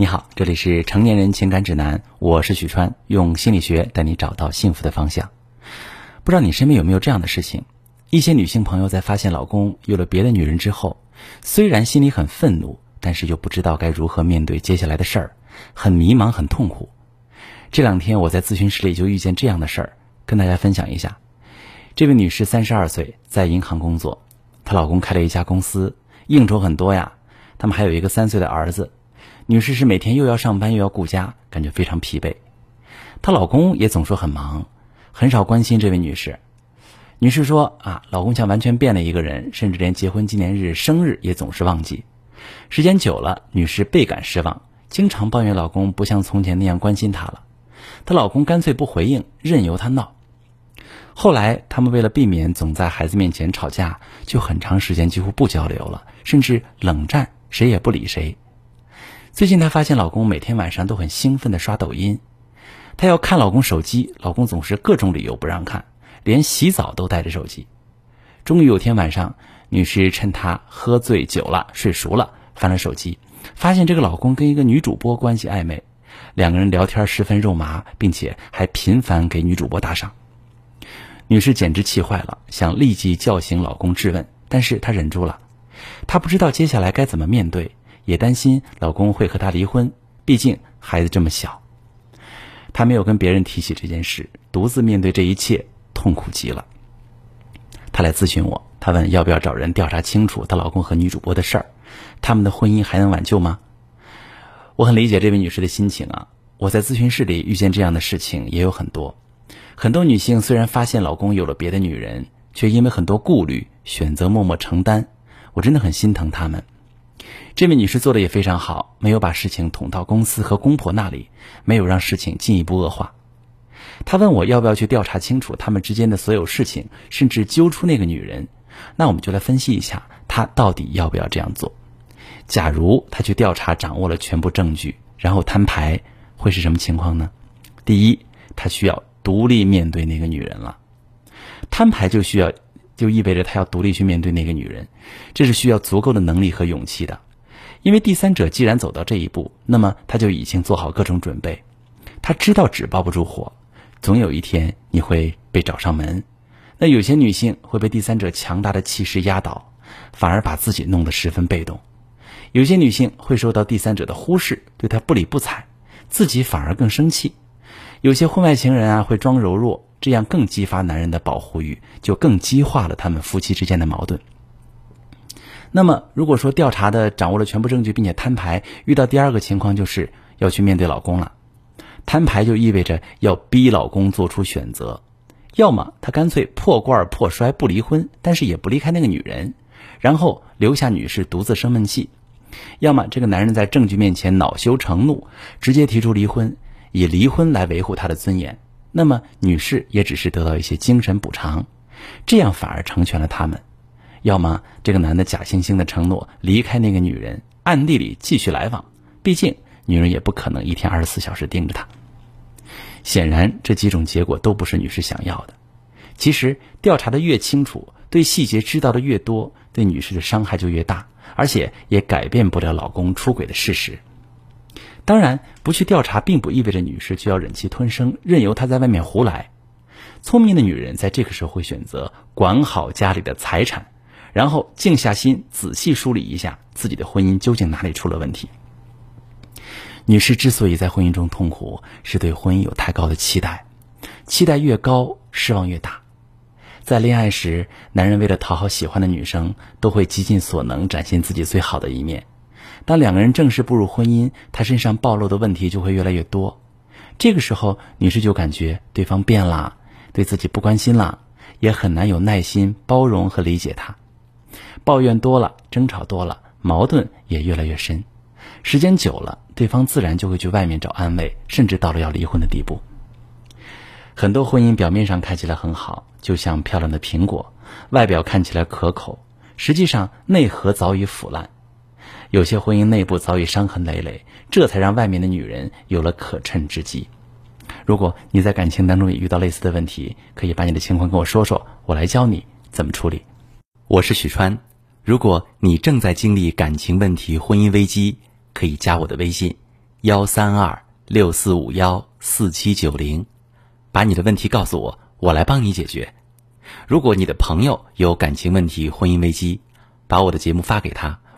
你好，这里是成年人情感指南，我是许川，用心理学带你找到幸福的方向。不知道你身边有没有这样的事情？一些女性朋友在发现老公有了别的女人之后，虽然心里很愤怒，但是又不知道该如何面对接下来的事儿，很迷茫，很痛苦。这两天我在咨询室里就遇见这样的事儿，跟大家分享一下。这位女士三十二岁，在银行工作，她老公开了一家公司，应酬很多呀。他们还有一个三岁的儿子。女士是每天又要上班又要顾家，感觉非常疲惫。她老公也总说很忙，很少关心这位女士。女士说：“啊，老公像完全变了一个人，甚至连结婚纪念日、生日也总是忘记。时间久了，女士倍感失望，经常抱怨老公不像从前那样关心她了。她老公干脆不回应，任由她闹。后来，他们为了避免总在孩子面前吵架，就很长时间几乎不交流了，甚至冷战，谁也不理谁。”最近她发现老公每天晚上都很兴奋地刷抖音，她要看老公手机，老公总是各种理由不让看，连洗澡都带着手机。终于有天晚上，女士趁她喝醉酒了、睡熟了，翻了手机，发现这个老公跟一个女主播关系暧昧，两个人聊天十分肉麻，并且还频繁给女主播打赏。女士简直气坏了，想立即叫醒老公质问，但是她忍住了，她不知道接下来该怎么面对。也担心老公会和她离婚，毕竟孩子这么小。她没有跟别人提起这件事，独自面对这一切，痛苦极了。她来咨询我，她问要不要找人调查清楚她老公和女主播的事儿，他们的婚姻还能挽救吗？我很理解这位女士的心情啊。我在咨询室里遇见这样的事情也有很多，很多女性虽然发现老公有了别的女人，却因为很多顾虑选择默默承担，我真的很心疼她们。这位女士做的也非常好，没有把事情捅到公司和公婆那里，没有让事情进一步恶化。她问我要不要去调查清楚他们之间的所有事情，甚至揪出那个女人。那我们就来分析一下，她到底要不要这样做？假如她去调查，掌握了全部证据，然后摊牌，会是什么情况呢？第一，她需要独立面对那个女人了。摊牌就需要。就意味着他要独立去面对那个女人，这是需要足够的能力和勇气的。因为第三者既然走到这一步，那么他就已经做好各种准备。他知道纸包不住火，总有一天你会被找上门。那有些女性会被第三者强大的气势压倒，反而把自己弄得十分被动。有些女性会受到第三者的忽视，对他不理不睬，自己反而更生气。有些婚外情人啊，会装柔弱。这样更激发男人的保护欲，就更激化了他们夫妻之间的矛盾。那么，如果说调查的掌握了全部证据，并且摊牌，遇到第二个情况，就是要去面对老公了。摊牌就意味着要逼老公做出选择：要么他干脆破罐破摔不离婚，但是也不离开那个女人，然后留下女士独自生闷气；要么这个男人在证据面前恼羞成怒，直接提出离婚，以离婚来维护他的尊严。那么，女士也只是得到一些精神补偿，这样反而成全了他们。要么这个男的假惺惺的承诺离开那个女人，暗地里继续来往，毕竟女人也不可能一天二十四小时盯着他。显然，这几种结果都不是女士想要的。其实，调查的越清楚，对细节知道的越多，对女士的伤害就越大，而且也改变不了老公出轨的事实。当然，不去调查，并不意味着女士就要忍气吞声，任由他在外面胡来。聪明的女人在这个时候会选择管好家里的财产，然后静下心，仔细梳理一下自己的婚姻究竟哪里出了问题。女士之所以在婚姻中痛苦，是对婚姻有太高的期待，期待越高，失望越大。在恋爱时，男人为了讨好喜欢的女生，都会极尽所能展现自己最好的一面。当两个人正式步入婚姻，他身上暴露的问题就会越来越多。这个时候，女士就感觉对方变了，对自己不关心了，也很难有耐心包容和理解他。抱怨多了，争吵多了，矛盾也越来越深。时间久了，对方自然就会去外面找安慰，甚至到了要离婚的地步。很多婚姻表面上看起来很好，就像漂亮的苹果，外表看起来可口，实际上内核早已腐烂。有些婚姻内部早已伤痕累累，这才让外面的女人有了可乘之机。如果你在感情当中也遇到类似的问题，可以把你的情况跟我说说，我来教你怎么处理。我是许川，如果你正在经历感情问题、婚姻危机，可以加我的微信，幺三二六四五幺四七九零，把你的问题告诉我，我来帮你解决。如果你的朋友有感情问题、婚姻危机，把我的节目发给他，